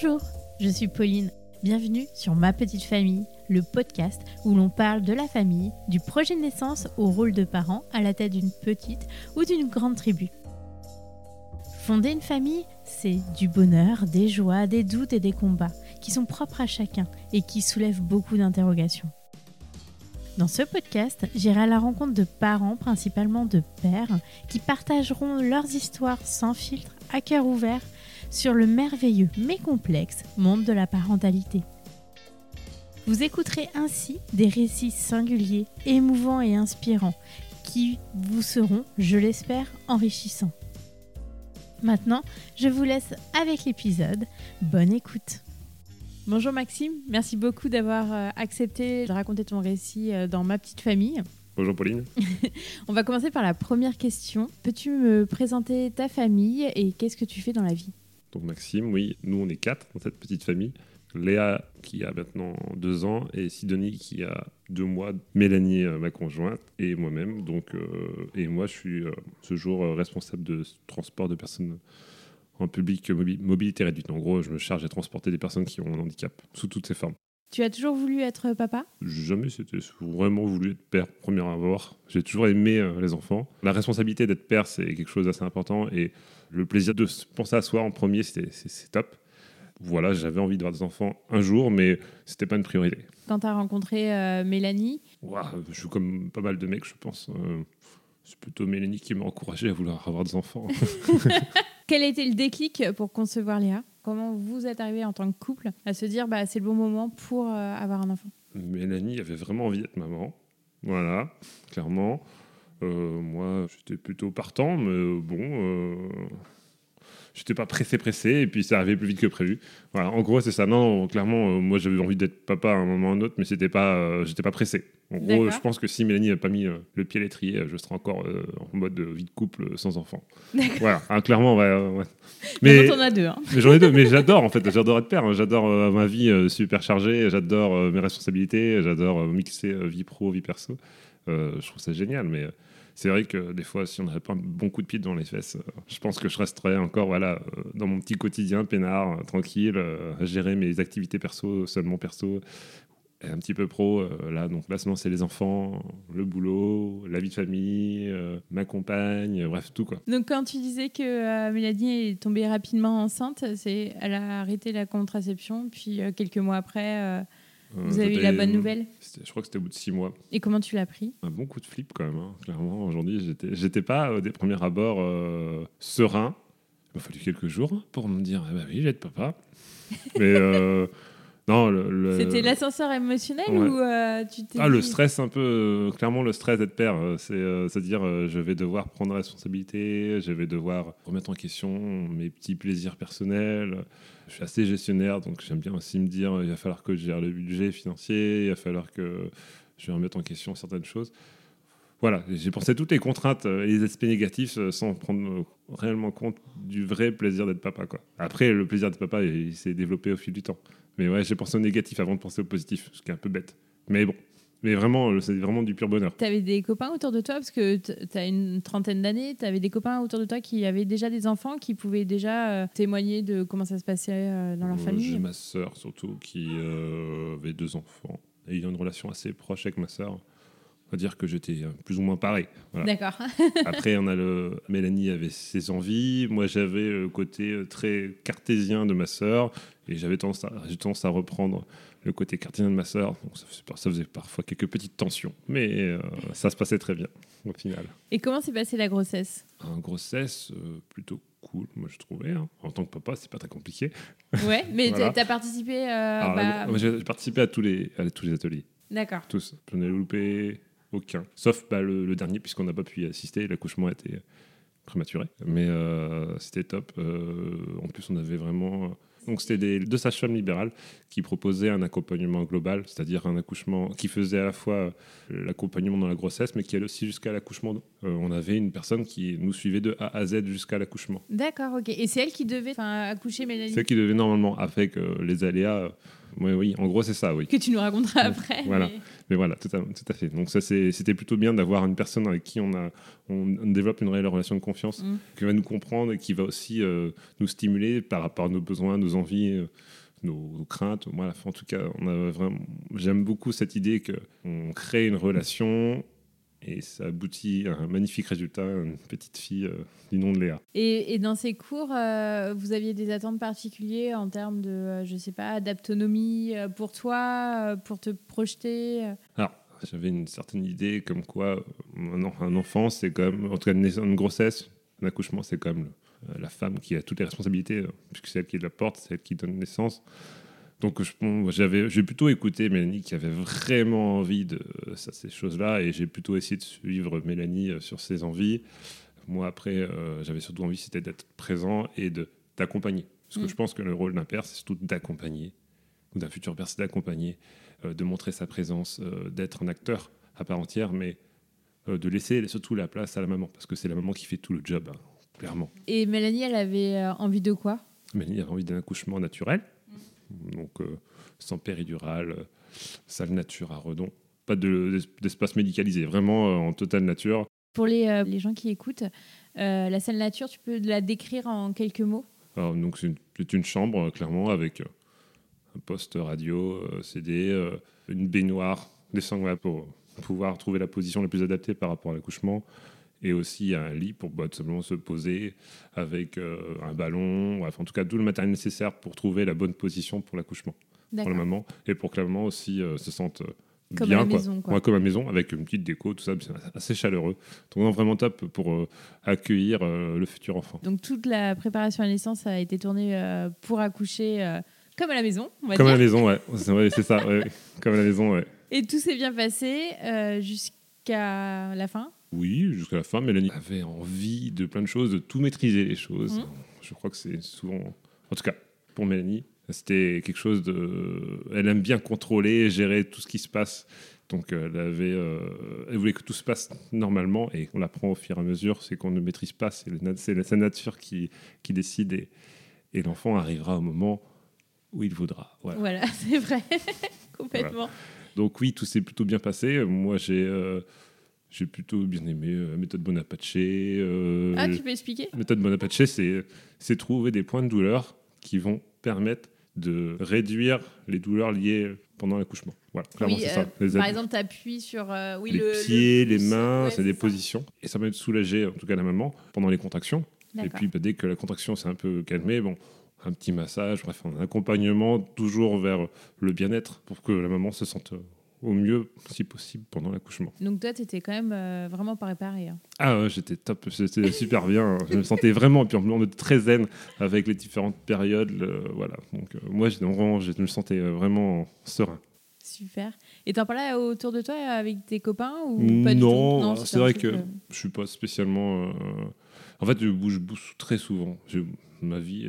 Bonjour, je suis Pauline. Bienvenue sur Ma Petite Famille, le podcast où l'on parle de la famille, du projet de naissance au rôle de parent à la tête d'une petite ou d'une grande tribu. Fonder une famille, c'est du bonheur, des joies, des doutes et des combats qui sont propres à chacun et qui soulèvent beaucoup d'interrogations. Dans ce podcast, j'irai à la rencontre de parents, principalement de pères, qui partageront leurs histoires sans filtre, à cœur ouvert, sur le merveilleux mais complexe monde de la parentalité. Vous écouterez ainsi des récits singuliers, émouvants et inspirants qui vous seront, je l'espère, enrichissants. Maintenant, je vous laisse avec l'épisode. Bonne écoute. Bonjour Maxime, merci beaucoup d'avoir euh, accepté de raconter ton récit euh, dans ma petite famille. Bonjour Pauline. On va commencer par la première question. Peux-tu me présenter ta famille et qu'est-ce que tu fais dans la vie? Donc Maxime, oui, nous on est quatre dans cette petite famille. Léa qui a maintenant deux ans et Sidonie qui a deux mois, Mélanie euh, ma conjointe et moi-même. Donc euh, et moi je suis euh, ce jour responsable de transport de personnes en public mobi- mobilité réduite. En gros, je me charge de transporter des personnes qui ont un handicap sous toutes ses formes. Tu as toujours voulu être papa? Jamais c'était vraiment voulu être père premier abord. J'ai toujours aimé les enfants. La responsabilité d'être père, c'est quelque chose d'assez important et le plaisir de se penser à soi en premier, c'était- c'est top. Voilà, j'avais envie d'avoir des enfants un jour, mais c'était pas une priorité. Quand tu as rencontré euh, Mélanie, Ouah, je suis comme pas mal de mecs, je pense. Euh, c'est plutôt Mélanie qui m'a encouragé à vouloir avoir des enfants. quel a été le déclic pour concevoir Léa? Comment vous êtes arrivé en tant que couple à se dire bah, c'est le bon moment pour euh, avoir un enfant? Mélanie avait vraiment envie d'être maman. Voilà, clairement. Euh, moi, j'étais plutôt partant, mais euh, bon, euh, j'étais pas pressé, pressé, et puis ça arrivait plus vite que prévu. Voilà, en gros, c'est ça. Non, clairement, euh, moi, j'avais envie d'être papa à un moment ou à un autre, mais c'était pas, euh, j'étais pas pressé. En gros, je pense que si Mélanie n'avait pas mis euh, le pied à l'étrier, je serais encore en mode de vie de couple sans enfant. Voilà, hein, clairement, ouais, ouais. Mais Mais, on a deux. hein. mais j'en ai deux, mais j'adore en fait, j'adore être père, hein. j'adore ma vie super chargée, j'adore mes responsabilités, j'adore mixer vie pro, vie perso. Je trouve ça génial, mais c'est vrai que des fois, si on n'avait pas un bon coup de pied devant les fesses, euh, je pense que je resterais encore voilà, euh, dans mon petit quotidien, peinard, euh, tranquille, à gérer mes activités perso, seulement perso, un petit peu pro. là, donc là, c'est les enfants, le boulot, la vie de famille, ma compagne, bref, tout quoi. Donc quand tu disais que Mélanie est tombée rapidement enceinte, c'est elle a arrêté la contraception, puis quelques mois après, vous avez eu la bonne nouvelle. Je crois que c'était au bout de six mois. Et comment tu l'as pris un bon coup de flip quand même. hein. Clairement, aujourd'hui, j'étais, j'étais pas euh, des premiers abords euh, serein. Il m'a fallu quelques jours pour me dire, eh ben oui, vais être papa. Mais euh, non, le, le- C'était l'ascenseur émotionnel ouais. ou euh, tu t'es ah, le stress un peu, euh, clairement le stress d'être père, euh, c'est, euh, c'est-à-dire euh, je vais devoir prendre responsabilité, je vais devoir remettre en question mes petits plaisirs personnels. Je suis assez gestionnaire, donc j'aime bien aussi me dire il va falloir que je gère le budget financier, il va falloir que je remette en question certaines choses. Voilà, j'ai pensé à toutes les contraintes et les aspects négatifs sans prendre réellement compte du vrai plaisir d'être papa. Quoi. Après, le plaisir d'être papa, il, il s'est développé au fil du temps. Mais ouais, j'ai pensé au négatif avant de penser au positif, ce qui est un peu bête. Mais bon, mais vraiment, euh, c'est vraiment du pur bonheur. T'avais des copains autour de toi? Parce que t- t'as une trentaine d'années, t'avais des copains autour de toi qui avaient déjà des enfants, qui pouvaient déjà euh, témoigner de comment ça se passait euh, dans leur Euh, J'ai famille. ma sœur surtout qui euh, avait deux enfants et il y a une relation assez proche avec ma sœur. On va dire que j'étais euh, plus ou moins pareil. Voilà. D'accord. Après, on a le Mélanie avait ses envies. Moi, j'avais le côté euh, très cartésien de ma sœur et j'avais tendance, à- j'ai tendance à reprendre le côté cartésien de ma sœur. Donc, ça faisait, parfois quelques petites tensions, mais euh, ça se passait très bien au final. Et comment s'est passée la grossesse? Un grossesse euh, plutôt cool, moi je trouvais. hein. En tant que papa, c'est pas très compliqué. Ouais, mais Voilà. t'as- t'as participé. euh, Alors, bah, J'ai participé à tous les, à tous les ateliers. D'accord. Tous. Je n'ai loupé aucun. Sauf bah, le, le dernier, puisqu'on n'a pas pu y assister. L'accouchement était prématuré. Mais euh, c'était top. Euh, en plus, on avait vraiment. Donc, c'était des deux sages-femmes libérales qui proposaient un accompagnement global, c'est-à-dire un accouchement qui faisait à la fois euh, l'accompagnement dans la grossesse, mais qui allait aussi jusqu'à l'accouchement. Euh, on avait une personne qui nous suivait de A à Z jusqu'à l'accouchement. D'accord, ok. Et c'est elle qui devait accoucher Mélanie? C'est qui devait normalement, avec les aléas, oui, oui, en gros, c'est ça, oui. Que tu nous raconteras après. Voilà. mais- Mais voilà, tout à, tout à fait. Donc ça, c'était plutôt bien d'avoir une personne avec qui on, a, on, on développe une réelle relation de confiance, Mm. qui va nous comprendre et qui va aussi euh, nous stimuler par rapport à nos besoins, nos envies, euh, nos, craintes. Voilà, en tout cas, on a vraiment, j'aime beaucoup cette idée qu'on crée une relation et ça aboutit à un magnifique résultat, une petite fille euh, du nom de Léa. Et, et dans ces cours, euh, vous aviez des attentes particulières en termes de, euh, je sais pas, d'autonomie euh, pour toi, euh, pour te projeter Alors, j'avais une certaine idée comme quoi un, en- un enfant, c'est quand même, en tout cas une, grossesse, un accouchement, c'est quand même la femme qui a toutes les responsabilités, puisque c'est elle qui la porte, c'est elle qui donne naissance. Donc j'avais, j'ai plutôt écouté Mélanie qui avait vraiment envie de euh, ça, ces choses-là, et j'ai plutôt essayé de suivre Mélanie euh, sur ses envies. Moi, après, euh, j'avais surtout envie, c'était d'être présent et de d'accompagner. Parce que Mm. je pense que le rôle d'un père, c'est surtout d'accompagner, ou d'un futur père, c'est d'accompagner, euh, de montrer sa présence, euh, d'être un acteur à part entière, mais de laisser surtout la place à la maman, parce que c'est la maman qui fait tout le job, hein, clairement. Et Mélanie, elle avait envie de quoi? Mélanie avait envie d'un accouchement naturel, donc euh, sans péridurale, euh, salle nature à Redon. Pas de- d'espace médicalisé, vraiment euh, en totale nature. Pour les, les gens qui écoutent, la salle nature, tu peux la décrire en quelques mots? Alors, donc c'est une, chambre, clairement, avec un poste radio, CD, une baignoire, des sangles pour pouvoir trouver la position la plus adaptée par rapport à l'accouchement, et aussi un lit pour bah, simplement se poser avec euh, un ballon, bref, en tout cas tout le matériel nécessaire pour trouver la bonne position pour l'accouchement, pour la maman, et pour que la maman aussi euh, se sente euh, Comme bien, à la quoi. maison, quoi. Ouais, comme à la maison, avec une petite déco, tout ça, c'est assez chaleureux. Donc non, vraiment top pour euh, accueillir le futur enfant. Donc toute la préparation à la naissance a été tournée pour accoucher comme à la maison, on va Comme à la maison, ouais. C'est ouais, c'est ça, ouais. Comme à la maison, ouais. Et tout s'est bien passé jusqu'à la fin. Oui, jusqu'à la fin, Mélanie avait envie de plein de choses, de tout maîtriser les choses. Mhm. Je crois que c'est souvent, en tout cas pour Mélanie, c'était quelque chose de. Elle aime bien contrôler, gérer tout ce qui se passe. Donc elle avait, euh, elle voulait que tout se passe normalement et on l'apprend au fur et à mesure. C'est qu'on ne maîtrise pas, c'est nat- sa nature qui, qui décide et, et l'enfant arrivera au moment où il voudra. Voilà. Voilà, c'est vrai, complètement. Donc oui, tout s'est plutôt bien passé. Moi, j'ai euh, j'ai plutôt bien aimé euh, la méthode Bonaparte. euh, Ah, tu peux expliquer? La méthode Bonaparte, c'est trouver des points de douleur qui vont permettre de réduire les douleurs liées pendant l'accouchement. Voilà, clairement, Oui, c'est euh, ça. Les, Par exemple, tu appuies sur euh, oui, les le, le pieds, les mains, Ouais, c'est des ça. positions. Et ça va de soulager, en tout cas, la maman pendant les contractions. Et puis, bah, dès que la contraction s'est un peu calmée, bon, un petit massage, bref, un accompagnement toujours vers le bien-être pour que la maman se sente au mieux, si possible, pendant l'accouchement. Donc toi, tu étais quand même euh, vraiment préparé. hein. Ah ouais, j'étais top, j'étais super bien. Je me sentais vraiment, puis en plus, on était très zen avec les différentes périodes. le- voilà. Donc, euh, moi, vraiment, je me sentais euh, vraiment serein. Super. Et t'en parlais autour de toi avec tes copains ou pas Non, tout? C'est vrai truc, que euh, je suis pas spécialement. euh, En fait, je bouge, bouge très souvent. Je- Ma vie,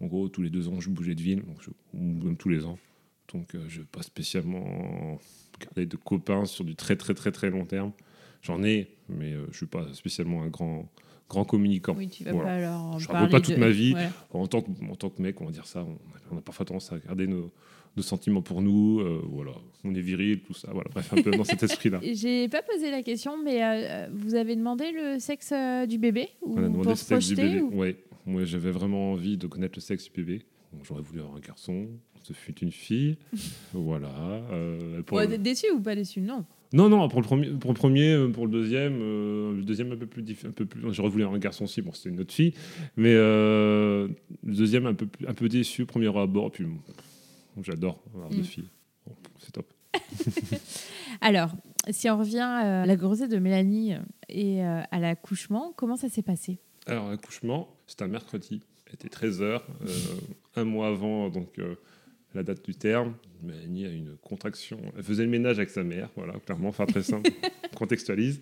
en gros, tous les deux ans, je bougeais de ville, donc je... ou même tous les ans. Donc, euh, je vais pas spécialement garder de copains sur du très, très, très, très long terme. J'en ai, mais euh, je suis pas spécialement un grand, grand communicant. Oui, tu vas Voilà. pas leur Je raconte pas toute de- ma vie. Voilà. En tant, que, en tant que mec, on va dire ça, on, on a parfois tendance à garder nos, nos sentiments pour nous. euh, voilà, on est viril, tout ça. Voilà, bref, un peu dans cet esprit-là. J'ai pas posé la question, mais euh, vous avez demandé le sexe euh, du bébé ou On a demandé le se sexe du bébé. ou- Ouais, moi j'avais vraiment envie de connaître le sexe du bébé. J'aurais voulu avoir un garçon, ce fut une fille. voilà. euh, pour Ouais, le- déçu ou pas déçu? Non. Non, non, pour le premier, pour le, premier, pour le deuxième, euh, le deuxième un peu plus, diff- un peu plus. J'aurais voulu avoir un garçon aussi, bon, c'était une autre fille, mais euh, le deuxième un peu, un peu déçu, premier abord, puis j'adore avoir deux Mm. filles, Bon, c'est top. Alors, si on revient euh, à la grossesse de Mélanie et à l'accouchement, comment ça s'est passé? Alors, l'accouchement, c'était un mercredi, était 13h, un mois avant donc, euh, la date du terme. Mélanie a une contraction. Elle faisait le ménage avec sa mère, voilà, clairement, enfin très simple, contextualise.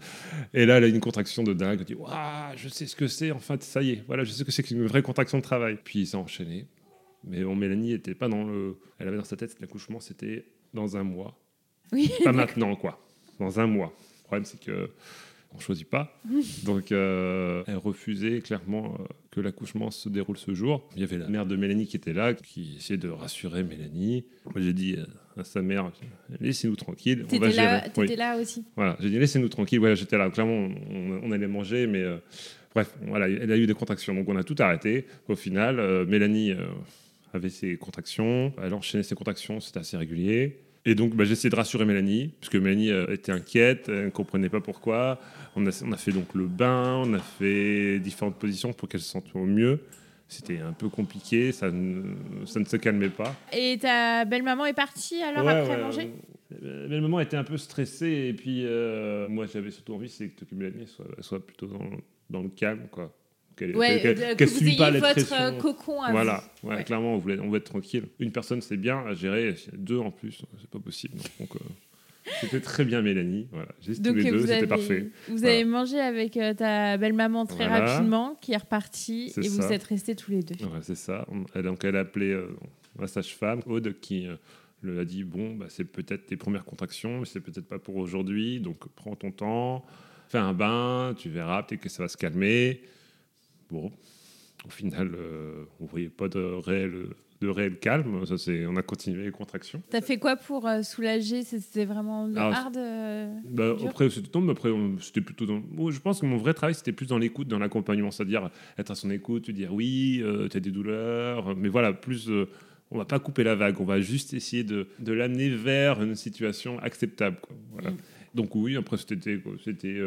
Et là, elle a une contraction de dingue. Elle dit Waouh, je sais ce que c'est, enfin, ça y est, voilà, je sais ce que c'est qu'une vraie contraction de travail. Puis il s'est enchaîné. Mais bon, Mélanie n'était pas dans le. Elle avait dans sa tête, l'accouchement, c'était dans un mois. Oui. Pas maintenant, quoi. Dans un mois. Le problème, c'est que on choisit pas. Donc, euh, elle refusait clairement euh, que l'accouchement se déroule ce jour. Il y avait la mère de Mélanie qui était là, qui essayait de rassurer Mélanie. Moi, j'ai dit euh, à sa mère, laissez-nous tranquille. on va là, gérer. là aussi. Voilà, j'ai dit, laissez-nous tranquille. Voilà, j'étais là. Clairement, on, allait manger, mais bref, voilà, elle a eu des contractions. Donc, on a tout arrêté. Au final, Mélanie avait ses contractions. Elle enchaînait ses contractions, c'était assez régulier. Et donc, bah, j'ai essayé de rassurer Mélanie, puisque Mélanie euh, était inquiète, elle ne comprenait pas pourquoi. On a, on a, fait donc le bain, on a fait différentes positions pour qu'elle se sente au mieux. C'était un peu compliqué, ça ne, ça ne se calmait pas. Et ta belle-maman est partie alors après manger? euh, Belle-maman était un peu stressée, et puis euh, moi j'avais surtout envie c'est que Mélanie soit, soit plutôt dans, dans le calme. quoi qu'elle ouais, qu qu pas votre euh, cocon à Voilà, ouais, clairement, on voulait, on voulait être tranquille. Une personne, c'est bien à gérer, deux en plus, c'est pas possible. Donc, euh, c'était très bien, Mélanie. Voilà, juste tous les deux, c'était parfait. Vous avez mangé avec euh, ta belle-maman très rapidement, qui est repartie, et vous êtes restés tous les deux. C'est ça. donc, elle a appelé la sage-femme, Aude, qui lui a dit Bon, bah, c'est peut-être tes premières contractions, mais c'est peut-être pas pour aujourd'hui, donc prends ton temps, fais un bain, tu verras, peut-être que ça va se calmer. Bon, au final, euh, on ne voyait pas de réel, de réel calme. Ça, c'est, on a continué les contractions. T'as fait quoi pour euh, soulager? C'était vraiment hard euh, bah, Après, c'était, après, c'était plutôt dans... je pense que mon vrai travail, c'était plus dans l'écoute, dans l'accompagnement. C'est-à-dire être à son écoute, dire oui, tu as des douleurs. Mais voilà, plus... on va pas couper la vague, on va juste essayer de, de l'amener vers une situation acceptable. Voilà. Mm. Donc oui, après, c'était, c'était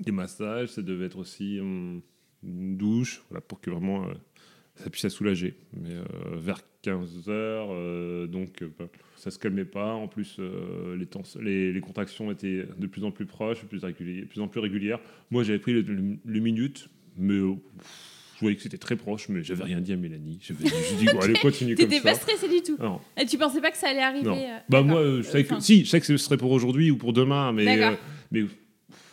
des massages, ça devait être aussi... Hum, une douche, voilà, pour que vraiment euh, ça puisse la soulager. Mais euh, vers 15 heures, euh, donc bah, ça se calmait pas. En plus, les, temps, les, les, contractions étaient de plus en plus proches, plus, régulières, plus en plus régulières. Moi, j'avais pris le, le, minute, mais je voyais que c'était très proche, mais j'avais rien dit à Mélanie. Je dit, bon, allez, continue comme ça. T'étais pas stressé du tout. Et tu pensais pas que ça allait arriver Bah moi, je savais que si, je sais que ce serait pour aujourd'hui ou pour demain, mais mais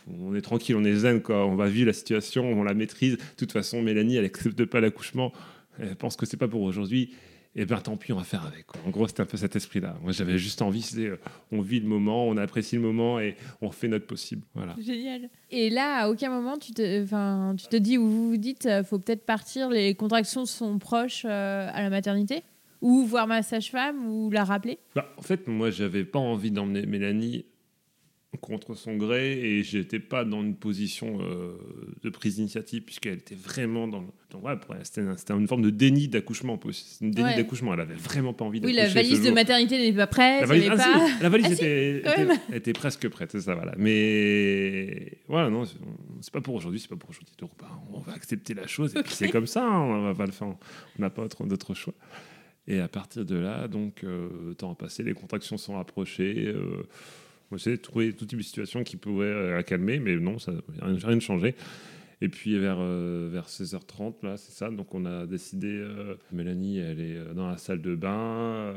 on est tranquille, on est zen, quoi. on va vivre la situation, on la maîtrise. De toute façon, Mélanie, elle accepte pas l'accouchement, elle pense que c'est pas pour aujourd'hui. Et eh bien tant pis, on va faire avec. En gros, c'était un peu cet esprit-là. Moi, j'avais juste envie, c'est euh, on vit le moment, on apprécie le moment et on fait notre possible. Voilà. Génial. Et là, à aucun moment, tu te, enfin, tu te dis ou vous vous dites, euh, faut peut-être partir, les contractions sont proches euh, à la maternité? Ou voir ma sage-femme ou la rappeler? Bah, En fait, moi, j'avais pas envie d'emmener Mélanie contre son gré et j'étais pas dans une position euh, de prise d'initiative puisqu'elle était vraiment dans, ouais, c'était, une forme de déni d'accouchement une déni d'accouchement. Elle avait vraiment pas envie oui la valise de maternité n'était pas prête la valise, ah, pas... la valise ah, était, était, presque prête ça voilà. Mais voilà non c'est pas pour aujourd'hui c'est pas pour aujourd'hui donc bah, on va accepter la chose et puis c'est comme ça hein, on va pas le faire on n'a pas d'autre choix. Et à partir de là donc euh, le temps a passé les contractions sont rapprochées euh, on essayé de trouver tout type de situation qui pouvait euh, la calmer, mais non, ça n'a rien, changé. Et puis vers, euh, vers 16h30, là, c'est ça. Donc on a décidé, euh, Mélanie, elle est dans la salle de bain,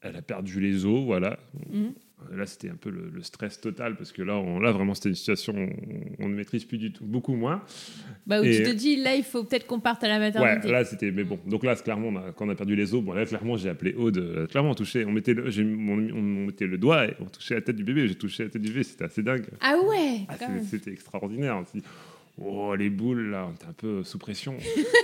elle a perdu les os, voilà. Mhm. Là, c'était un peu le, stress total parce que là, on, là vraiment, c'était une situation on, ne maîtrise plus du tout, beaucoup moins. Bah, où tu te dis, là, il faut peut-être qu'on parte à la maternité. Ouais, là, c'était. Mais bon, donc là, clairement, quand on a perdu les os, bon, là, clairement, j'ai appelé Aude. Euh, clairement, on touchait, on mettait, le, on, mettait le doigt et on touchait la tête du bébé. J'ai touché la tête du bébé, c'était assez dingue. Ah ouais ah, C'était extraordinaire. Oh, les boules, là, t'es un peu sous pression.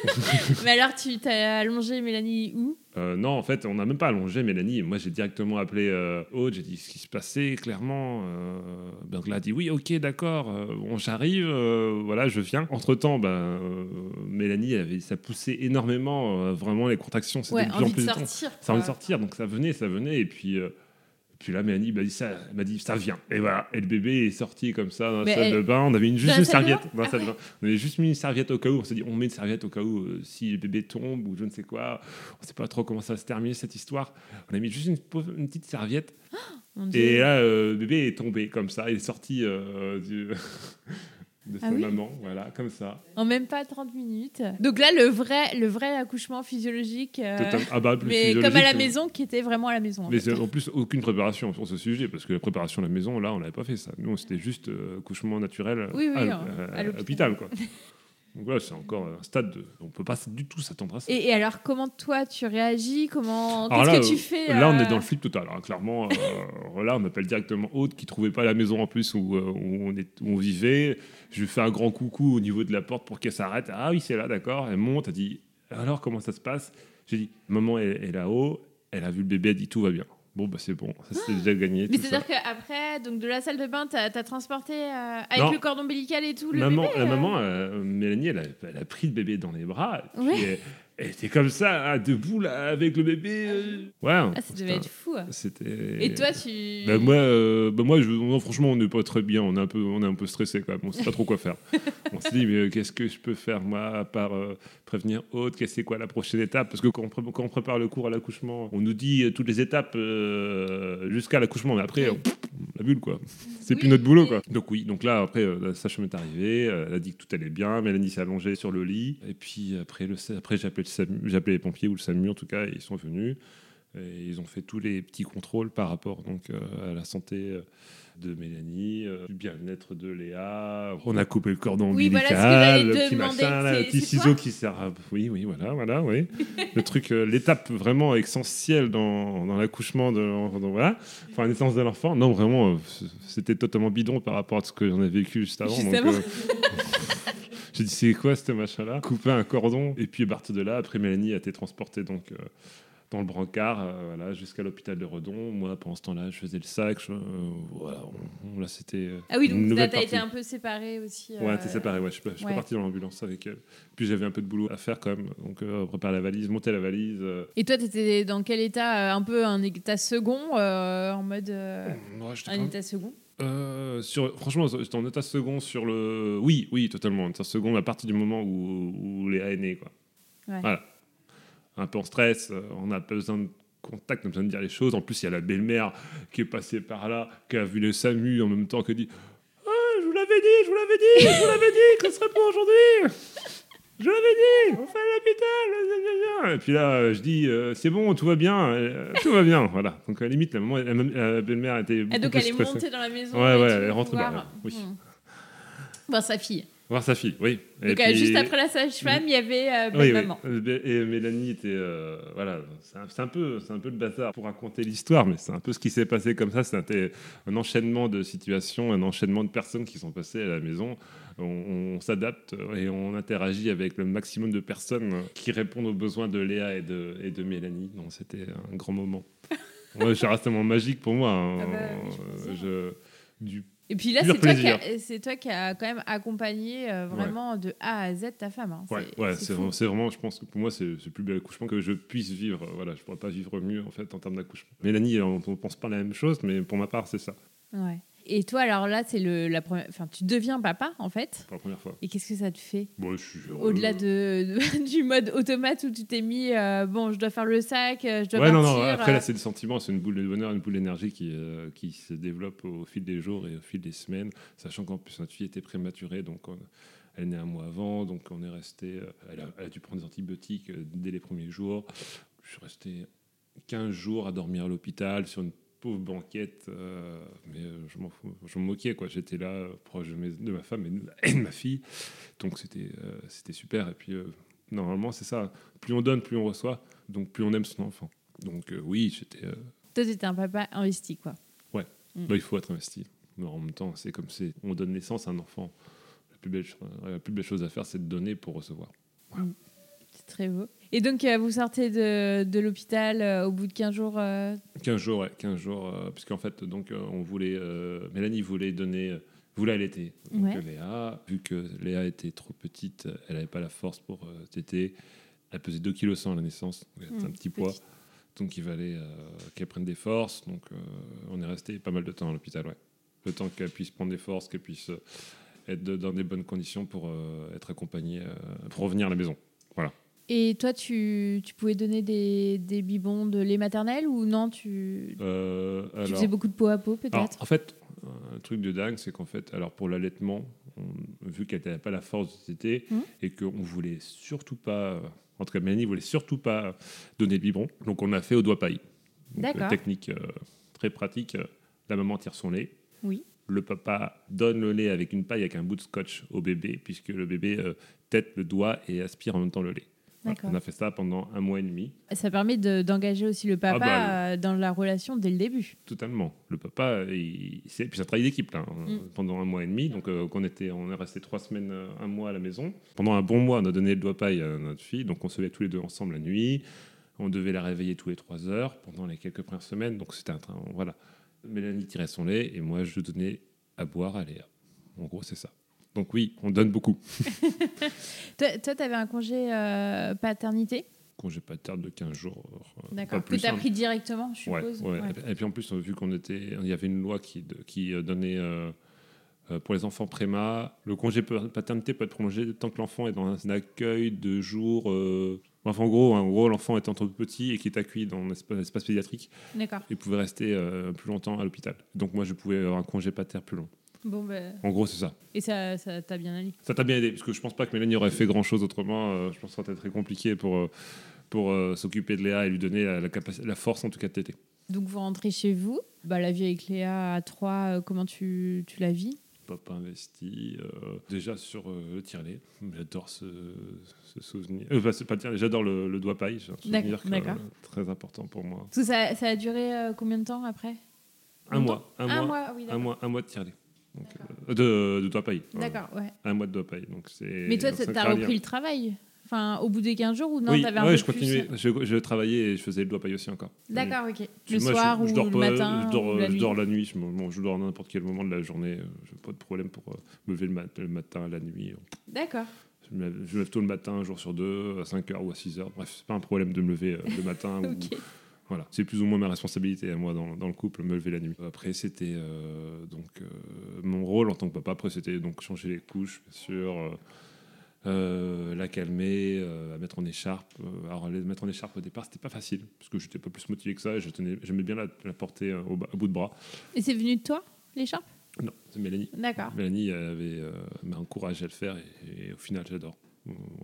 Mais alors, tu t'as allongé Mélanie où? Euh, Non, en fait, on n'a même pas allongé Mélanie. Moi, j'ai directement appelé euh, Aude, j'ai dit ce qui se passait, clairement. Euh, ben, a dit oui, ok, d'accord, euh, bon, j'arrive, voilà, je viens. Entre-temps, ben, Mélanie, avait, ça poussait énormément, vraiment, les contractions, c'était de plus en plus sortir, Ça envie de sortir, donc ça venait, ça venait, et puis puis là, Mélanie m'a dit ça, m'a dit ça vient. Et voilà. Et le bébé est sorti comme ça dans la salle de bain. On avait une, juste une serviette. Dans la salle de bain. On avait juste mis une serviette au cas où. On s'est dit, on met une serviette au cas où euh, si le bébé tombe ou je ne sais quoi. On ne sait pas trop comment ça va se terminer cette histoire. On a mis juste une, une petite serviette. et là, euh, le bébé est tombé comme ça. Il est sorti euh, du. de ah sa maman, voilà, comme ça. En même pas 30 minutes. Donc là, le vrai, le vrai accouchement physiologique, euh, ah bah, mais comme à la maison, qui était vraiment à la maison. mais en, plus, aucune préparation sur ce sujet, parce que la préparation à la maison, là, on n'avait pas fait ça. Nous, c'était juste euh, accouchement naturel oui, oui, à, l'hôpital. quoi. Donc voilà, c'est encore un stade de... On peut pas du tout s'attendre à ça. Et, et alors, comment toi tu réagis? Comment Alors Qu'est-ce là, que tu euh, fais Là, on euh, est dans le flip total. hein. Clairement, euh, là, on appelle directement Aude qui trouvait pas la maison en plus où, euh, où on, est, où on vivait. Je lui fais un grand coucou au niveau de la porte pour qu'elle s'arrête. Ah oui, c'est là, d'accord. Elle monte, elle dit Alors, comment ça se passe? J'ai dit Maman est, est là-haut. Elle a vu le bébé, elle dit Tout va bien. Bon, bah c'est bon, ça c'est déjà gagné. Mais c'est-à-dire qu'après, donc de la salle de bain, t'as as transporté euh, avec Non. le cordon ombilical et tout le maman, bébé la euh maman, euh, Mélanie, elle a, elle a pris le bébé dans les bras. et puis Ouais. elle, elle était comme ça, hein, debout là, avec le bébé. euh. Ouais. Ah, ça devait être fou. hein. C'était. Et toi, tu. Bah, moi, euh, bah, moi je, non, franchement, on n'est pas très bien. On est un peu, on est un peu stressé quand même. On sait pas trop quoi faire. on s'est dit, mais euh, qu'est-ce que je peux faire moi à part euh, prévenir autre Qu'est-ce que c'est quoi la prochaine étape? Parce que quand on, pré- quand on prépare le cours à l'accouchement, on nous dit toutes les étapes euh, jusqu'à l'accouchement, mais après, Oui. euh, pff, on a vu quoi. C'est Oui, plus notre boulot quoi. Donc oui, donc là après, euh, la sage-femme est arrivée. euh, elle a dit que tout allait bien. Mélanie s'est allongée sur le lit. Et puis après, le, après appelé, j'ai appelé les pompiers ou le SAMU en tout cas. Et ils sont venus. Et ils ont fait tous les petits contrôles par rapport donc, euh, à la santé euh, de Mélanie, euh, du bien-être de Léa. On a coupé le cordon Oui, ombilical, le petit demander, machin, là, c'est- le petit c'est ciseau qui sert à... Oui, oui, voilà, voilà, oui. le truc, euh, l'étape vraiment essentielle dans, dans l'accouchement de l'enfant, voilà, enfin la naissance de l'enfant. Non, vraiment, c'était totalement bidon par rapport à ce que j'en ai vécu juste avant. Juste donc, avant. euh, J'ai dit, c'est quoi ce machin-là? Couper un cordon. Et puis, à partir de là, après, Mélanie a été transportée donc, euh, dans le brancard euh, voilà, jusqu'à l'hôpital de Redon. Moi, pendant ce temps-là, je faisais le sac. je- euh, voilà, on- on- là, c'était. euh, Ah oui, une donc là, t'as été un peu séparé aussi. Ouais, t'es séparé, ouais. Je suis pas, je suis pas ouais. parti dans l'ambulance avec elle. Puis j'avais un peu de boulot à faire quand même. Donc, euh, préparer la valise, monter la valise. euh. Et toi, t'étais dans quel état Un peu un état second, euh, en mode. euh, Ouais, un état second Euh, sur, franchement, j'étais en état second sur le. Oui, oui, totalement. En état second à partir du moment où, où Léa est née, quoi. Ouais. Voilà. Un peu en stress, euh, on a besoin de contact, on a besoin de dire les choses. En plus, il y a la belle-mère qui est passée par là, qui a vu le SAMU en même temps, qui a dit Ah, je vous l'avais dit, je vous l'avais dit, je vous l'avais dit que ce serait pas aujourd'hui Je l'avais dit, on fait l'hôpital. Et puis là, je dis euh, C'est bon, tout va bien, euh, tout va bien. Voilà. Donc, à la limite, la, maman- la, la belle-mère était. Beaucoup donc elle est stressée. montée dans la maison. Ouais, et ouais, elle est pour rentrée par voir. là, oui. Hmm. Sa fille. Voir sa fille, oui. Et Donc euh, puis- juste après la sage-femme, il y avait euh, Oui, oui. belle-maman. Euh, Et Mélanie était. euh, voilà, c'est un, peu, un peu le bazar pour raconter l'histoire, mais c'est un peu ce qui s'est passé comme ça. C'était un enchaînement de situations, un enchaînement de personnes qui sont passées à la maison. On, on s'adapte et on interagit avec le maximum de personnes qui répondent aux besoins de Léa et de, et de Mélanie. Donc c'était un grand moment. Ouais, c'est un moment magique pour moi. hein. Ah bah je- du Et puis là, c'est toi, qui plaisir. a- c'est toi qui as quand même accompagné euh, vraiment de A à Z ta femme. hein. Ouais, C'est- ouais, vraiment, je pense que pour moi, c'est le plus bel accouchement que je puisse vivre. Voilà, je pourrais pas vivre mieux en fait en termes d'accouchement. Mélanie, on, on pense pas la même chose, mais pour ma part, c'est ça, Ouais. Et toi, alors là, c'est le la première. Enfin, tu deviens papa en fait. pour la première fois. Et qu'est-ce que ça te fait Bon, heureux. Au-delà de, de- du mode automate où tu t'es mis, euh, bon, je dois faire le sac, euh, je dois Ouais, non, partir. non. Après, euh, là, c'est le sentiment, c'est une boule de bonheur, une boule d'énergie qui, euh, qui se développe au fil des jours et au fil des semaines, sachant qu'en plus, notre fille était prématurée, donc on- elle est née un mois avant, donc on est resté. euh, elle, a, elle a dû prendre des antibiotiques euh, dès les premiers jours. Je suis resté 15 jours à dormir à l'hôpital sur une pauvre banquette, euh, mais je m'en fous, je me moquais, quoi. J'étais là, euh, proche de, ma femme et de, ma fille, donc c'était euh, c'était super. Et puis, euh, normalement, c'est ça. Plus on donne, plus on reçoit, donc plus on aime son enfant. Donc oui, j'étais. Toi, t'étais un papa investi, quoi. bah, il faut être investi. Mais en même temps, c'est comme si on donne naissance à un enfant. La plus belle, cho- la plus belle chose à faire, c'est de donner pour recevoir. C'est très beau. Et donc, euh, vous sortez de, de l'hôpital euh, au bout de 15 jours. euh, 15 jours, ouais, 15 jours, euh, puisqu'en fait, donc, euh, on voulait, euh, Mélanie voulait donner, euh, voulait allaiter. Donc, Ouais. euh, Léa, vu que Léa était trop petite, elle n'avait pas la force pour euh, téter. Elle pesait 2 kg à la naissance, donc c'est Mmh, un petit poids. Donc il fallait euh, qu'elle prenne des forces. Donc euh, on est resté pas mal de temps à l'hôpital, ouais. Le temps qu'elle puisse prendre des forces, qu'elle puisse euh, être de- dans des bonnes conditions pour euh, être accompagnée, euh, pour revenir à la maison. Et toi, tu, tu pouvais donner des, des biberons de lait maternel ou non Tu, Euh, tu faisais beaucoup de peau à peau, peut-être en fait, un truc de dingue, c'est qu'en fait, alors pour l'allaitement, vu qu'elle n'avait pas la force de téter Mhm. et qu'on voulait surtout pas, euh, en tout cas Mélanie voulait surtout pas donner de biberon, donc on a fait au doigt paille. Donc, D'accord. euh, Technique euh, très pratique. euh, La maman tire son lait. Oui. le papa donne le lait avec une paille avec un bout de scotch au bébé, puisque le bébé euh, tête le doigt et aspire en même temps le lait. On a fait ça pendant un mois et demi. Ça permet de- d'engager aussi le papa bah, euh, dans la relation dès le début. Totalement. Le papa, il, c'est, puis ça travaille d'équipe là, hein, Mm. pendant un mois et demi. Donc euh, qu'on était, on est resté trois semaines, euh, un mois à la maison. Pendant un bon mois, on a donné le doigt paille à notre fille. Donc on se levait tous les deux ensemble la nuit. On devait la réveiller tous les trois heures pendant les quelques premières semaines. Donc c'était un train. Voilà. Mélanie tirait son lait et moi je donnais à boire à Léa. En gros, c'est ça. Donc oui, on donne beaucoup. Toi, tu avais un congé euh, paternité? Congé paternes de 15 jours. D'accord. Que tu as hein. pris directement, je suppose? ouais. Ouais. Et puis en plus, vu qu'on était, il y avait une loi qui, qui euh, donnait euh, euh, pour les enfants préma, le congé pa- paternité peut être prolongé tant que l'enfant est dans un accueil de jour. euh, Enfin, en gros, en gros, l'enfant étant trop petit et qui est accueilli dans un espace, espace pédiatrique, D'accord. il pouvait rester euh, plus longtemps à l'hôpital. Donc moi, je pouvais avoir un congé pater plus long. Bon, ben, En gros, c'est ça. Et ça ça t'a bien allé. Ça t'a bien aidé, parce que je pense pas que Mélanie aurait fait grand chose autrement. euh, je pense que ça aurait été très compliqué pour, euh, pour euh, s'occuper de Léa et lui donner la, la, capaci- la force, en tout cas, de téter. Donc vous rentrez chez vous. Bah, la vie avec Léa à 3, comment tu, tu la vis? Papa investi euh, déjà sur euh, le tire-lait. J'adore ce, ce souvenir. Euh, bah, c'est pas le j'adore le, le doigt paille. C'est un souvenir D'accord, très important pour moi. Tout ça, ça a duré euh, combien de temps après? Un mois, un, Un mois, mois, oui, un mois, un mois de tire-lait. Donc, euh, de, de doigt paille. Voilà. D'accord, ouais. Un mois de doigt paille. Donc c'est. Mais toi, t'as crânien. repris le travail Enfin, au bout des 15 jours ou non oui, t'avais un ouais, peu je plus continuais. Je, je travaillais et je faisais le doigt paille aussi encore. D'accord, ok. Le moi, je- soir je, ou dors le pas- matin je dors, la nuit dors la nuit. Je, me- bon, je dors à n'importe quel moment de la journée. Je n'ai pas de problème pour euh, me lever le, mat- le matin, la nuit. D'accord. Je me, lève, tôt le matin, un jour sur deux, à 5h ou à 6h. Bref, c'est pas un problème de me lever euh, le matin. ou- Ok. Voilà. C'est plus ou moins ma responsabilité à moi dans, dans le couple, me lever la nuit. Après, c'était euh, donc euh, mon rôle en tant que papa. Après, c'était donc changer les couches, bien sûr. euh, la calmer, la mettre en écharpe. Alors, les mettre en écharpe au départ, c'était pas facile, parce que j'étais pas plus motivé que ça. et je tenais- J'aimais bien la, la porter au, bas- au bout de bras. Et c'est venu de toi, l'écharpe? Non, c'est Mélanie. D'accord. Mélanie avait m'a encouragé à le faire et, et au final j'adore.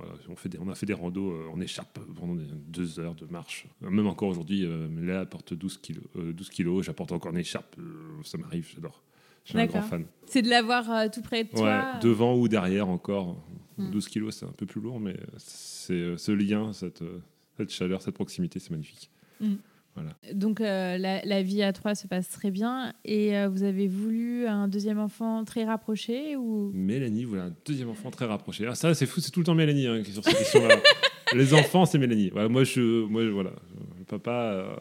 Euh, on, fait des- on a fait des randos euh, en écharpe pendant deux heures de marche. Euh, Même encore aujourd'hui, euh, Léa porte 12 kilos, euh, 12 kilos j'apporte encore une écharpe. euh, ça m'arrive, j'adore. Je suis un grand fan. C'est de l'avoir euh, tout près de toi Ouais, devant ou derrière encore. Hmm. 12 kilos, c'est un peu plus lourd, mais c'est euh, ce lien, cette, euh, cette chaleur, cette proximité, c'est magnifique. Donc euh, la, la vie à trois se passe très bien. Et euh, vous avez voulu un deuxième enfant très rapproché ou? Mélanie voulait un deuxième enfant très rapproché. Ah, ça, c'est fou, c'est tout le temps Mélanie hein, qui est sur ces questions-là. Les enfants, c'est Mélanie. Voilà, moi, je, moi, je- voilà, le papa, euh,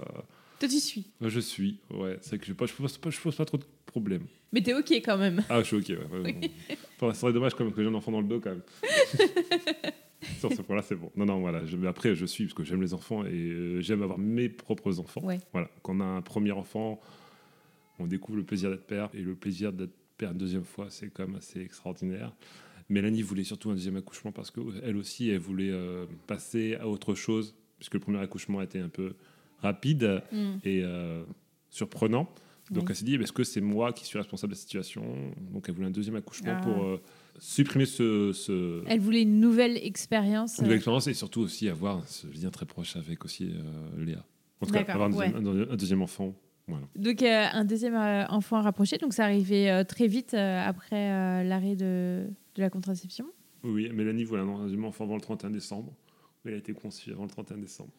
Toi, tu suis. moi, je suis. Ouais, c'est que je, ne pose, pas- je pose pas trop de problèmes. Mais t'es OK quand même. Ah, je suis ok. Ouais, ouais, bon. Enfin, ce serait dommage quand même que j'ai un enfant dans le dos quand même. Sur ce point-là, c'est bon. Non, non, voilà. Je, après, je suis parce que j'aime les enfants et euh, j'aime avoir mes propres enfants. Ouais. Voilà. Quand on a un premier enfant, on découvre le plaisir d'être père et le plaisir d'être père une deuxième fois, c'est quand même assez extraordinaire. Mélanie voulait surtout un deuxième accouchement parce qu'elle aussi, elle voulait euh, passer à autre chose puisque le premier accouchement était un peu rapide Hmm. et euh, surprenant. Donc Oui. elle s'est dit, est-ce que c'est moi qui suis responsable de la situation? Donc elle voulait un deuxième accouchement Ah. pour euh, supprimer ce, ce Elle voulait une nouvelle expérience. une nouvelle euh, expérience et surtout aussi avoir ce lien très proche avec aussi euh, Léa. En tout cas, avoir un, ouais. deuxième, un- un deuxième enfant. Voilà. Donc euh, un deuxième enfant rapproché. Donc ça arrivait très vite après l'arrêt de, de la contraception. Oui, Mélanie voulait un deuxième enfant avant le 31 décembre. Mais elle a été conçue avant le 31 décembre.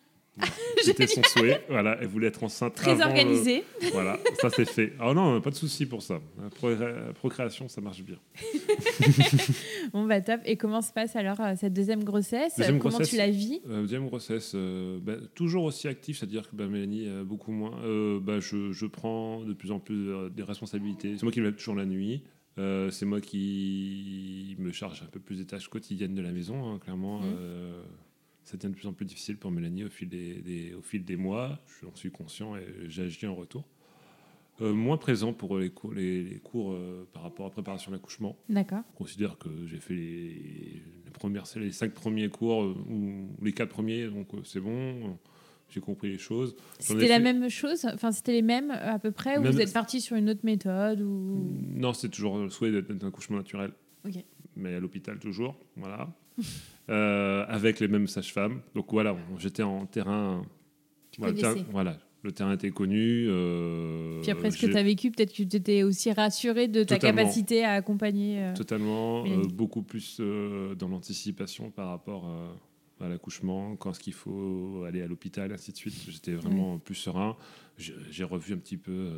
C'était son souhait. Voilà, elle voulait être enceinte Très avant, euh, organisée. voilà, ça c'est fait. Ah non, pas de souci pour ça. La procréation, ça marche bien. Bon bah top. Et comment se passe alors euh, cette deuxième grossesse? Deuxième Comment grossesse. tu la vis? Euh, deuxième grossesse, euh, bah, toujours aussi actif, c'est-à-dire que bah, Mélanie, beaucoup moins. Bah, je, je prends de plus en plus des responsabilités. C'est moi qui me lève toujours la nuit. Euh, c'est moi qui me charge un peu plus des tâches quotidiennes de la maison, hein, clairement. Euh, ça devient de plus en plus difficile pour Mélanie au fil des, des- au fil des mois. J'en suis conscient et j'agis en retour. Euh, moins présent pour les cours, les, les cours euh, par rapport à la préparation de l'accouchement. D'accord. Je considère que j'ai fait les, les premières, les cinq premiers cours euh, ou les quatre premiers, donc c'est bon. J'ai compris les choses. C'était la fait- même chose Enfin, c'était les mêmes à peu près Ou Même- vous êtes parti sur une autre méthode ou... Non, c'est toujours le souhait d'être d'être un accouchement naturel. Ok. Mais à l'hôpital toujours, voilà. Euh, avec les mêmes sages-femmes. Donc voilà, j'étais en terrain. Voilà, connaissais. terrain- voilà. Le terrain était connu. euh, Puis après ce que tu as vécu, peut-être que tu t'étais aussi rassuré de ta Totalement. capacité à accompagner. euh, Totalement, euh, beaucoup plus dans l'anticipation par rapport à l'accouchement, quand est-ce qu'il faut aller à l'hôpital, ainsi de suite. J'étais vraiment plus serein. J'ai revu un petit peu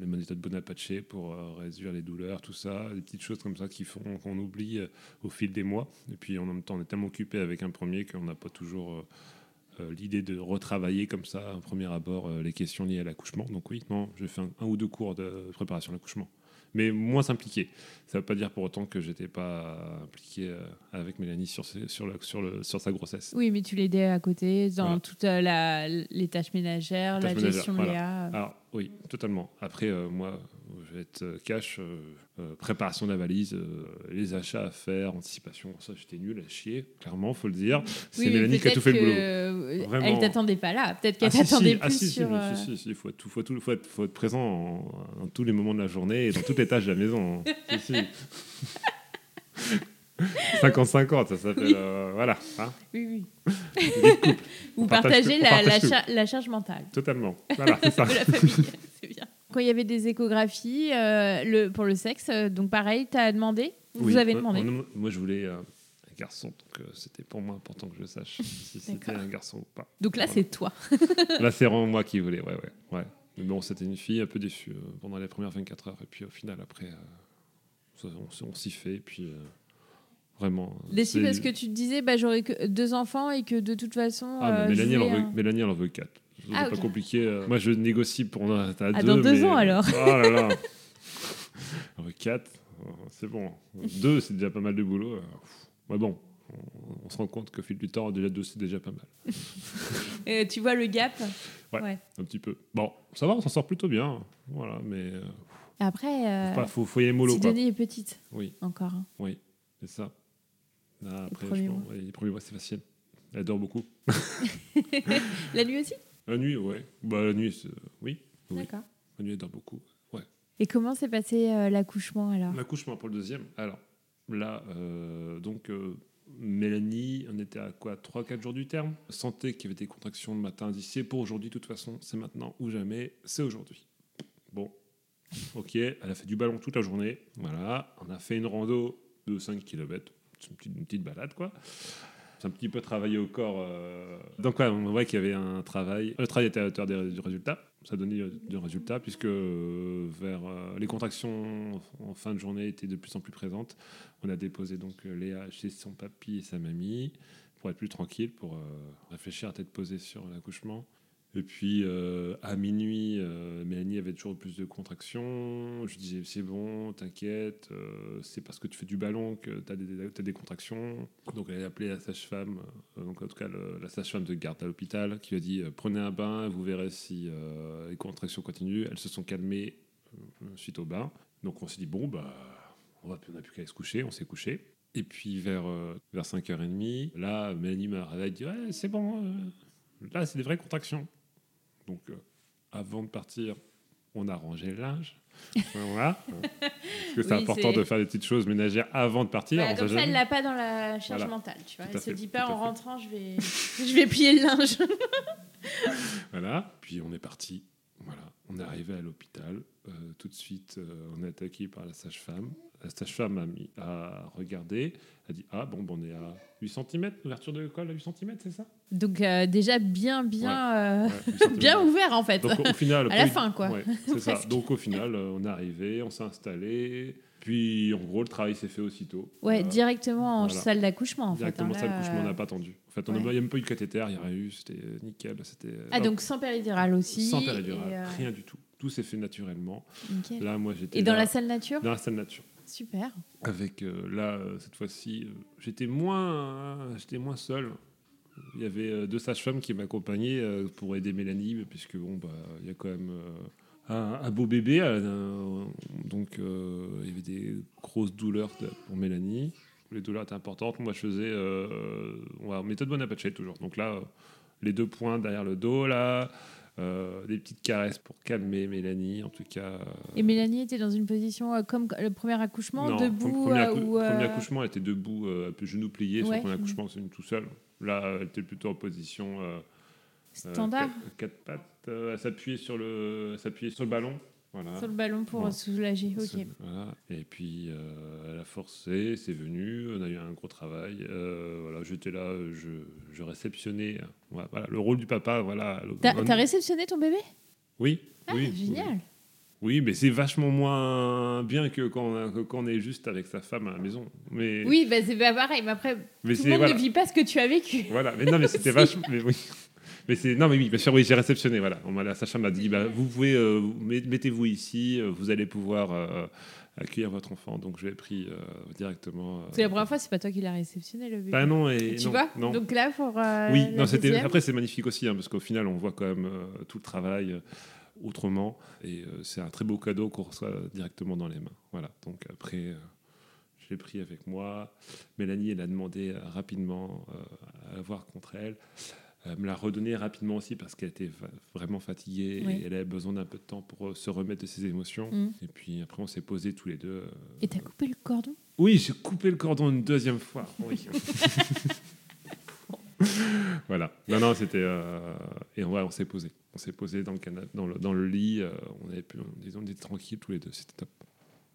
les méthodes Bonaparte pour euh, réduire les douleurs, tout ça, des petites choses comme ça qui font qu'on oublie euh, au fil des mois. Et puis en même temps, on est tellement occupé avec un premier qu'on n'a pas toujours euh, l'idée de retravailler comme ça, à premier abord, les questions liées à l'accouchement. Donc oui, non, j'ai fait un, un ou deux cours de préparation à l'accouchement mais moins impliqué. Ça ne veut pas dire pour autant que j'étais pas impliqué avec Mélanie sur, ses- sur, le, sur, le, sur sa grossesse. Oui, mais tu l'aidais à côté dans Voilà. toutes la- les tâches ménagères, Tâches la ménagères, gestion voilà. Léa. Alors oui, totalement. Après, euh, moi, je vais être euh, cash, euh, préparation de la valise, euh, les achats à faire, anticipation, ça j'étais nul à chier, clairement, faut le dire. C'est Oui, Mélanie qui a tout fait le boulot. Vraiment. Elle t'attendait pas là. Peut-être qu'elle Ah, si, si. t'attendait Ah, plus si, si, sur. si, si, si, faut, être, tout- faut, tout- faut être, faut être présent en- tous les moments de la journée et dans toutes les tâches de la maison. Si, si. 50-50, ça s'appelle. Oui. euh, voilà, hein, Oui, oui. vie de couple, Ou On partage partager tout, on la, la, partage tout. cha- la charge mentale totalement. Voilà, c'est ça. C'est bien. Quand il y avait des échographies euh, le, pour le sexe, euh, donc pareil, tu as demandé Vous Oui, avez demandé on- moi, je voulais euh, un garçon, donc euh, c'était pour moi important que je sache si c'était un garçon ou pas. Donc là, Voilà. c'est toi. Là, c'est vraiment moi qui voulais, ouais, ouais. ouais. Mais bon, c'était une fille un peu déçue euh, pendant les premières 24 heures, et puis au final, après, euh, on, on s'y fait, et puis euh, vraiment. euh, Déçu parce que tu te disais, bah, j'aurais que deux enfants et que de toute façon. Ah, euh, mais je Mélanie, elle en veut, un- Mélanie, elle en veut 4. C'est Ah, pas compliqué. euh. Moi, je négocie pour Ah, deux. dans deux mais- ans, alors. Oh là là. 4, c'est bon. 2, c'est déjà pas mal de boulot. euh. Mais bon, on, on se rend compte qu'au fil du temps, déjà 2, c'est déjà pas mal. Et tu vois le gap? Ouais. Un petit peu. Bon, ça va, on s'en sort plutôt bien. Voilà, mais euh, Après, euh, faut, pas- faut, faut y aller mollo, quoi. Sidonie est petite Oui, encore. hein. oui, c'est ça. Là, après, premiers je pense- mois. ouais, les premiers mois, c'est facile. Elle dort beaucoup. La nuit aussi? La nuit, ouais. Bah, la nuit, oui. oui. D'accord. La nuit, elle dort beaucoup. Ouais. Et comment s'est passé euh, l'accouchement alors? L'accouchement pour le deuxième. Alors, là, euh, donc, euh, Mélanie, on était à quoi? 3-4 jours du terme? Sentait qu'il y avait des contractions le matin. Dit c'est pour aujourd'hui, de toute façon, c'est maintenant ou jamais, c'est aujourd'hui. Bon, ok, elle a fait du ballon toute la journée. Voilà, on a fait une rando de 5 km. Une petite, une petite balade, quoi. C'est un petit peu travaillé au corps. euh. Donc, ouais, on voit qu'il y avait un travail. Le travail était à la hauteur du résultat. Ça donnait euh, du résultat, puisque euh, vers les contractions en fin de journée étaient de plus en plus présentes. On a déposé donc Léa chez son papy et sa mamie pour être plus tranquille, pour réfléchir à tête posée sur l'accouchement. Et puis euh, à minuit, euh, Mélanie avait toujours plus de contractions. Je disais c'est bon, t'inquiète, euh, c'est parce que tu fais du ballon que tu as des, t'as des contractions. Donc elle a appelé la sage-femme, euh, donc en tout cas la sage-femme de garde à l'hôpital, qui lui a dit prenez un bain, vous verrez si les contractions continuent. Elles se sont calmées suite au bain. Donc on s'est dit bon bah on n'a plus qu'à aller se coucher, on s'est couché. Et puis vers, vers 5h30, là, Mélanie m'a réveillé, dit Ouais, c'est bon, là, c'est des vraies contractions. Donc, euh, avant de partir, on a rangé le linge. voilà. Parce que c'est Oui, important de faire des petites choses ménagères avant de partir. On Comme ça, elle l'a pas dans la charge Voilà. mentale, tu vois. Tout Elle se fait, dit pas en rentrant, je vais, je vais plier le linge. Voilà. Puis on est parti. On est arrivé à l'hôpital. Euh, tout de suite, euh, on est attaqué par la sage-femme. La sage-femme a, mis- a regardé, a dit Ah, bon, bon, on est à 8 cm, ouverture de col à 8 cm, c'est ça? Donc euh, déjà bien, bien, Ouais, 8 centimètres. bien ouvert en fait. Donc au final, À la fin, quoi. ouais, c'est ça. Presque. Donc au final, on est arrivé, on s'est installé. Puis en gros, le travail s'est fait aussitôt. Ouais, Euh, directement en voilà. salle d'accouchement en directement fait. ça, hein, le couchement, on là, n'a pas attendu. En fait, on n'a ouais. même pas eu de cathéter, il n'y a rien eu, c'était euh, nickel. C'était Ah donc sans péridurale aussi. sans péridurale, euh, rien du tout. Tout s'est fait naturellement. nickel. Là, moi, j'étais Et dans là, la salle nature dans la salle nature. Super. Avec euh, là, euh, cette fois-ci, euh, j'étais moins, j'étais moins seul. Il y avait euh, deux sages-femmes qui m'accompagnaient euh, pour aider Mélanie, puisque bon, bah, il y a quand même euh, un, un beau bébé, euh, donc euh, il y avait des grosses douleurs pour Mélanie. Les douleurs étaient importantes. Moi, je faisais euh, on méthode Bonaparte toujours. Donc là, euh, les deux points derrière le dos, là, euh, des petites caresses pour calmer Mélanie, en tout cas. euh, Et Mélanie était dans une position euh, comme le premier accouchement, non, debout premier, accou- ou, euh, premier accouchement, elle était debout, un peu genou plié. Sur le premier accouchement, c'est une tout seul. Là, elle était plutôt en position Standard. quatre, pattes, euh, à s'appuyer sur le, à s'appuyer sur le ballon. Voilà. Sur le ballon pour Bon. soulager. Ok. Voilà. Et puis, euh, elle a forcé, c'est venu, on a eu un gros travail. Euh, voilà, j'étais là, je, je réceptionnais. Voilà, voilà, le rôle du papa, voilà. T'as un- réceptionné ton bébé? Oui, Ah, oui. génial. Oui, mais c'est vachement moins bien que quand, on a- que quand on est juste avec sa femme à la maison. Mais, Oui, bah, c'est pas pareil. Mais après, mais tout le monde ne vit pas ce que tu as vécu. Voilà, mais non, mais c'était vachement. Mais oui. Mais c'est non, mais oui, bien sûr, oui, j'ai réceptionné. Voilà, on m'a, la Sacha m'a dit, bah, vous pouvez, euh, vous- met- mettez-vous ici, euh, vous allez pouvoir euh, accueillir votre enfant. Donc je l'ai pris euh, directement. que la première fois, c'est pas toi qui l'as réceptionné, le bébé. Bah non, et tu non, vois non. Donc là, pour. oui, non, c'était. Après, c'est magnifique aussi, hein, parce qu'au final, on voit quand même tout le travail autrement, et c'est un très beau cadeau qu'on reçoit directement dans les mains. Voilà. Donc après, je l'ai pris avec moi. Mélanie, elle a demandé rapidement euh, à l'avoir contre elle. Elle me l'a redonné rapidement aussi parce qu'elle était vraiment fatiguée Oui. et elle avait besoin d'un peu de temps pour euh, se remettre de ses émotions. Mm. Et puis après, on s'est posés tous les deux. euh, Et t'as coupé le cordon? Oui, j'ai coupé le cordon une deuxième fois. Oui. voilà. Non, non, c'était. euh, Et ouais, on s'est posé. On s'est posé dans le, canapé, dans le, dans le lit. euh, on, avait pu, on, était tranquilles tous les deux. C'était top.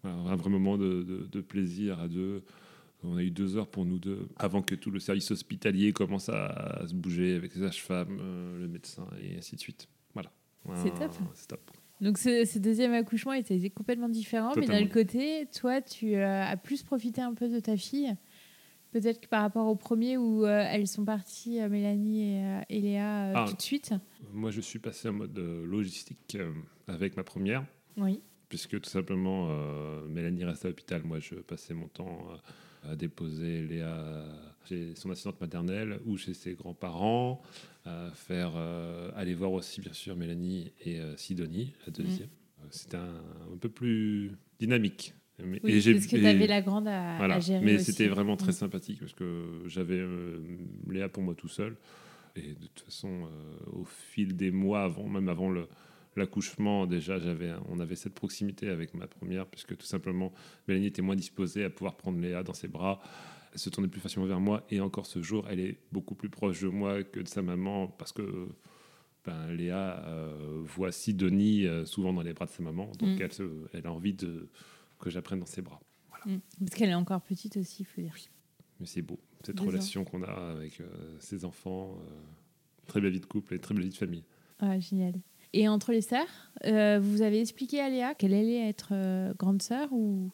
Voilà, un vrai moment de, de- de plaisir à deux. On a eu deux heures pour nous deux avant que tout le service hospitalier commence à, à se bouger avec les sages-femmes, euh, le médecin et ainsi de suite. Voilà. C'est top. Donc ce, ce deuxième accouchement était complètement différent, mais d'un côté, toi, tu euh, as plus profité un peu de ta fille. Peut-être que par rapport au premier où euh, elles sont parties, Mélanie et, et Léa, Ah. tout de suite. Moi, je suis passé en mode logistique avec ma première. Oui. puisque tout simplement Mélanie restait à l'hôpital. Moi, je passais mon temps à déposer Léa chez son assistante maternelle ou chez ses grands-parents, à faire euh, aller voir aussi bien sûr Mélanie et euh, Sidonie, la deuxième. Euh, C'était un, un peu plus dynamique. Mais, Oui, et j'ai- parce que et- tu avais la grande à, voilà. à gérer Mais c'était vraiment très Mm. sympathique parce que j'avais euh, Léa pour moi tout seul. Et de toute façon, euh, au fil des mois, avant, même avant le, l'accouchement, déjà, j'avais, on avait cette proximité avec ma première, puisque tout simplement, Mélanie était moins disposée à pouvoir prendre Léa dans ses bras. Elle se tournait plus facilement vers moi. Et encore ce jour, elle est beaucoup plus proche de moi que de sa maman, parce que ben, Léa euh, voit Sidonie euh, souvent dans les bras de sa maman. Donc, Mm. elle, se- elle a envie de, que j'apprenne dans ses bras. Mm. Parce qu'elle est encore petite aussi, il faut dire. Mais c'est beau, cette relation qu'on a avec euh, ses enfants. euh, très belle vie de couple et très belle vie de famille. Ah, génial. Et entre les sœurs, euh, vous avez expliqué à Léa qu'elle allait être euh, grande sœur ou,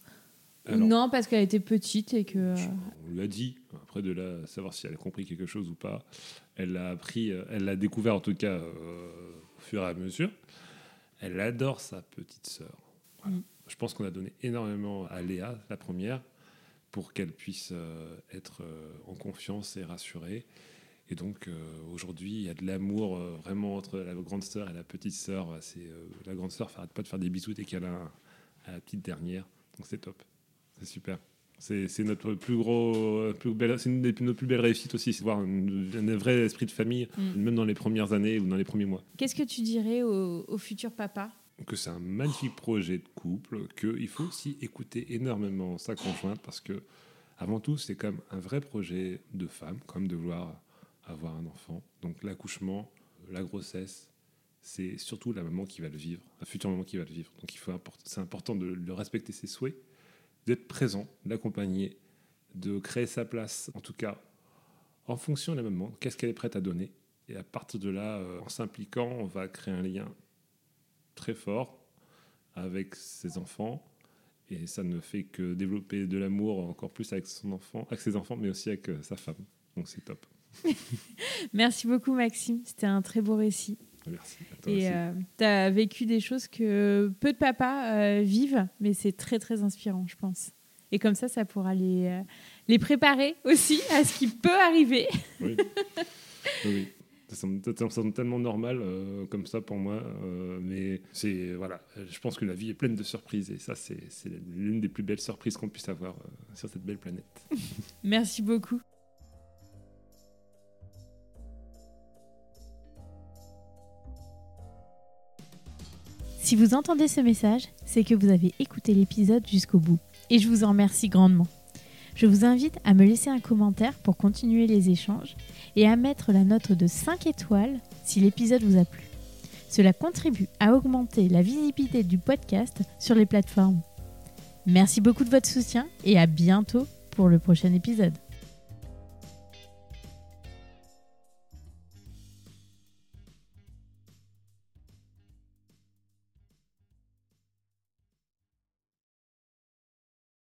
non parce qu'elle était petite et que. euh, on lui a dit, après de là, savoir si elle a compris quelque chose ou pas, elle l'a appris, elle l'a découvert en tout cas au fur et à mesure. Elle adore sa petite sœur. Voilà. Mm. Je pense qu'on a donné énormément à Léa, la première, pour qu'elle puisse être en confiance et rassurée. Et donc euh, aujourd'hui, il y a de l'amour euh, vraiment entre la grande sœur et la petite sœur. C'est euh, la grande sœur n'arrête pas de faire des bisous dès qu'elle a à la petite dernière. Donc c'est top, c'est super. C'est notre plus gros, plus belle, c'est une des nos plus belles réussites aussi, c'est voir un, un vrai esprit de famille, Mm. même dans les premières années ou dans les premiers mois. Qu'est-ce que tu dirais au, au futur papa? Que c'est un magnifique projet de couple, qu'il faut aussi écouter énormément sa conjointe parce que, avant tout, c'est comme un vrai projet de femme, comme de vouloir avoir un enfant. Donc l'accouchement, la grossesse, c'est surtout la maman qui va le vivre, la future maman qui va le vivre. Donc il faut c'est important de, respecter ses souhaits, d'être présent, de l'accompagner, de créer sa place, en tout cas en fonction de la maman, qu'est-ce qu'elle est prête à donner. Et à partir de là, euh, en s'impliquant, on va créer un lien très fort avec ses enfants. Et ça ne fait que développer de l'amour encore plus avec son enfant, avec ses enfants, mais aussi avec euh, sa femme. Donc c'est top. Merci beaucoup Maxime, c'était un très beau récit. Merci. À toi aussi. Et tu as vécu des choses que peu de papas euh, vivent, mais c'est très très inspirant, je pense. Et comme ça, ça pourra les, euh, les préparer aussi à ce qui peut arriver. Oui. Ça ça semble tellement normal euh, comme ça pour moi, euh, mais c'est voilà. Je pense que la vie est pleine de surprises et ça c'est c'est l'une des plus belles surprises qu'on puisse avoir euh, sur cette belle planète. Merci beaucoup. Si vous entendez ce message, c'est que vous avez écouté l'épisode jusqu'au bout. Et je vous en remercie grandement. Je vous invite à me laisser un commentaire pour continuer les échanges et à mettre la note de 5 étoiles si l'épisode vous a plu. Cela contribue à augmenter la visibilité du podcast sur les plateformes. Merci beaucoup de votre soutien et à bientôt pour le prochain épisode.